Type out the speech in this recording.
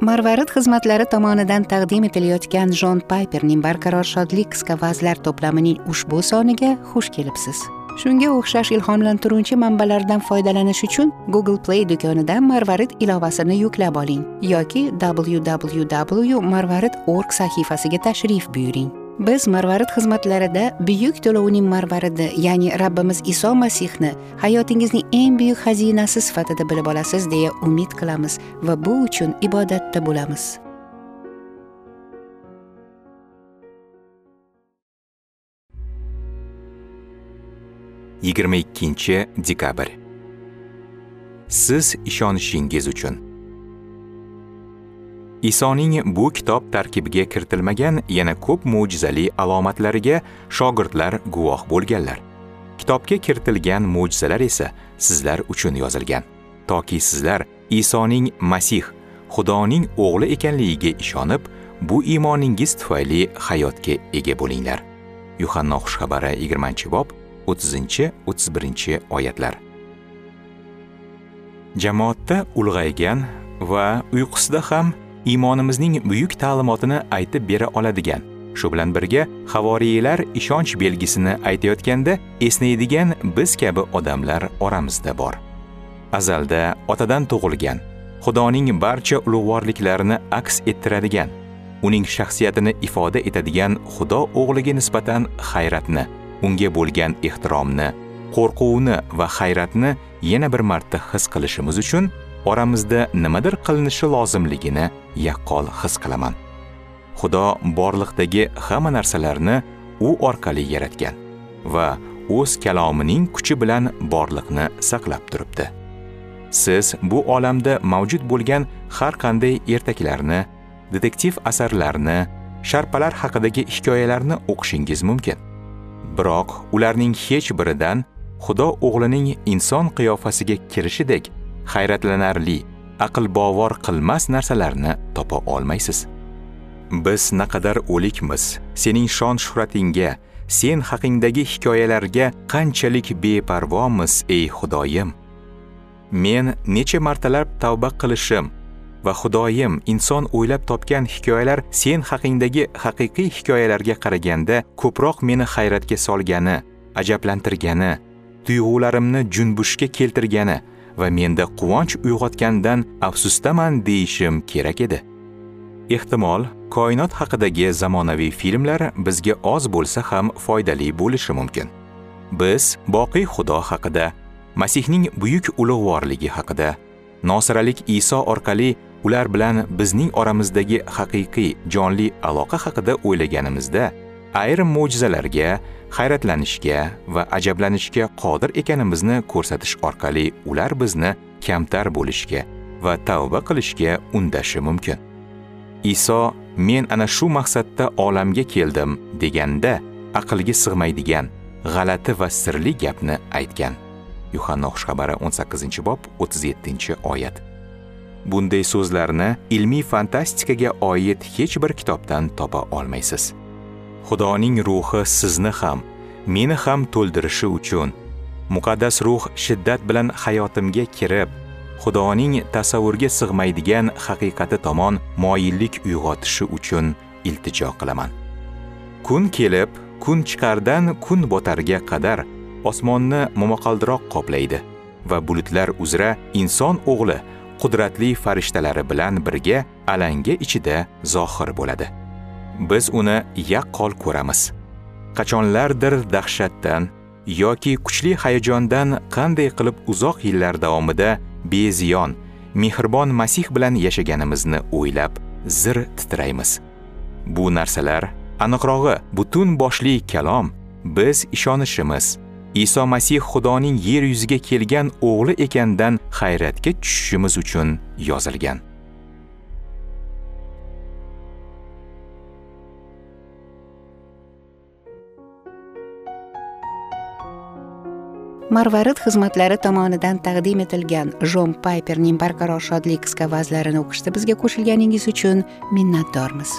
marvarid xizmatlari tomonidan taqdim etilayotgan jon payperning barqaror shodlik qisqa vazlar to'plamining ushbu soniga xush kelibsiz. Shunga o'xshash ilhomlantiruvchi manbalardan foydalanish uchun google play do'konidan marvarid ilovasini yuklab oling yoki www marvarid org sahifasiga tashrif buyuring. Biz marvarid xizmatlarida buyuk to'lovning marvaridi ya'ni rabbimiz iso masihni hayotingizning eng buyuk xazinasi sifatida bilib olasiz deya umid qilamiz va bu uchun ibodatda bo'lamiz. Yigirma ikkinchi dekabr. Siz ishonishingiz uchun. Isoning bu kitob tarkibiga kiritilmagan yana ko'p mo'jizali alomatlariga shogirdlar guvoh bo'lganlar. Kitobga kiritilgan mo'jizalar esa sizlar uchun yozilgan. Toki sizlar isoning masih xudoning o'g'li ekanligiga ishonib bu iymoningiz tufayli hayotga ega bo'linglar. Yuhanno xushxabari 20 bob 30 31 oyatlar. Jamoatda ulg'aygan va uyqusida ham iymonimizning buyuk ta'limotini aytib bera oladigan shu bilan birga havoriylar ishonch belgisini aytayotganda esnaydigan biz kabi odamlar oramizda bor. Azalda otadan tug'ilgan xudoning barcha ulug'vorliklarini aks ettiradigan uning shaxsiyatini ifoda etadigan xudo o'g'liga nisbatan hayratni unga bo'lgan ehtiromni qo'rquvni va hayratni yana bir marta his qilishimiz uchun oramizda nimadir qilinishi lozimligini yaqqol his qilaman. Xudo borliqdagi hamma narsalarni u orqali yaratgan va o'z kalomining kuchi bilan borliqni saqlab turibdi. Siz bu olamda mavjud bo'lgan har qanday ertaklarni detektiv asarlarni sharpalar haqidagi hikoyalarni o'qishingiz mumkin. Biroq ularning hech biridan xudo o'g'lining inson qiyofasiga kirishidek hayratlanarli aql bovar qilmas narsalarni topa olmaysiz. Biz naqadar o'likmiz. Sening shon shuhratingga sen haqingdagi hikoyalarga qanchalik beparvomiz ey xudoyim. Men necha martalab tavba qilishim va xudoyim inson o'ylab topgan hikoyalar sen haqingdagi haqiqiy hikoyalarga qaraganda ko'proq meni hayratga solgani ajablantirgani tuyg'ularimni junbushga keltirgani va menda quvonch uyg'otgandan afsusdaman deyishim kerak edi. Ehtimol koinot haqidagi zamonaviy filmlar bizga oz bo'lsa ham foydali bo'lishi mumkin. Biz boqiy xudo haqida masihning buyuk ulug'vorligi haqida nosiralik iso orqali ular bilan bizning oramizdagi haqiqiy jonli aloqa haqida o'ylaganimizda ayrim mo'jizalarga hayratlanishga va ajablanishga qodir ekanimizni ko'rsatish orqali ular bizni kamtar bo'lishga va tavba qilishga undashi mumkin. Iso men ana shu maqsadda olamga keldim deganda aqlga sig'maydigan g'alati va sirli gapni aytgan. Yuhanno xushxabari 18 bob 37 oyat. Bunday so'zlarni ilmiy fantastikaga oid hech bir kitobdan topa olmaysiz. Xudoning ruhi sizni ham meni ham to'ldirishi uchun. Muqaddas ruh shiddat bilan hayotimga kirib xudoning tasavvurga sig'maydigan haqiqati tomon moyillik uyg'otishi uchun iltijo qilaman. Kun kelib kun chiqardan kun botarga qadar osmonni momaqaldiroq qoplaydi va bulutlar uzra inson o'g'li qudratli farishtalari bilan birga alanga ichida zohir bo'ladi. Biz uni yaqqol ko'ramiz. Qachonlardir dahshatdan yoki kuchli hayajondan qanday qilib uzoq yillar davomida beziyon mehribon masih bilan yashaganimizni o'ylab zir titraymiz. Bu narsalar aniqrog'i butun boshli kalom biz ishonishimiz iso masih xudoning yer yuziga kelgan o'g'li ekandan hayratga tushishimiz uchun yozilgan. Marvarid xizmatlari tomonidan taqdim etilgan jon payperning barqaror shodlik qisqa vazlarini o'qishda bizga qo'shilganingiz uchun minnatdormiz.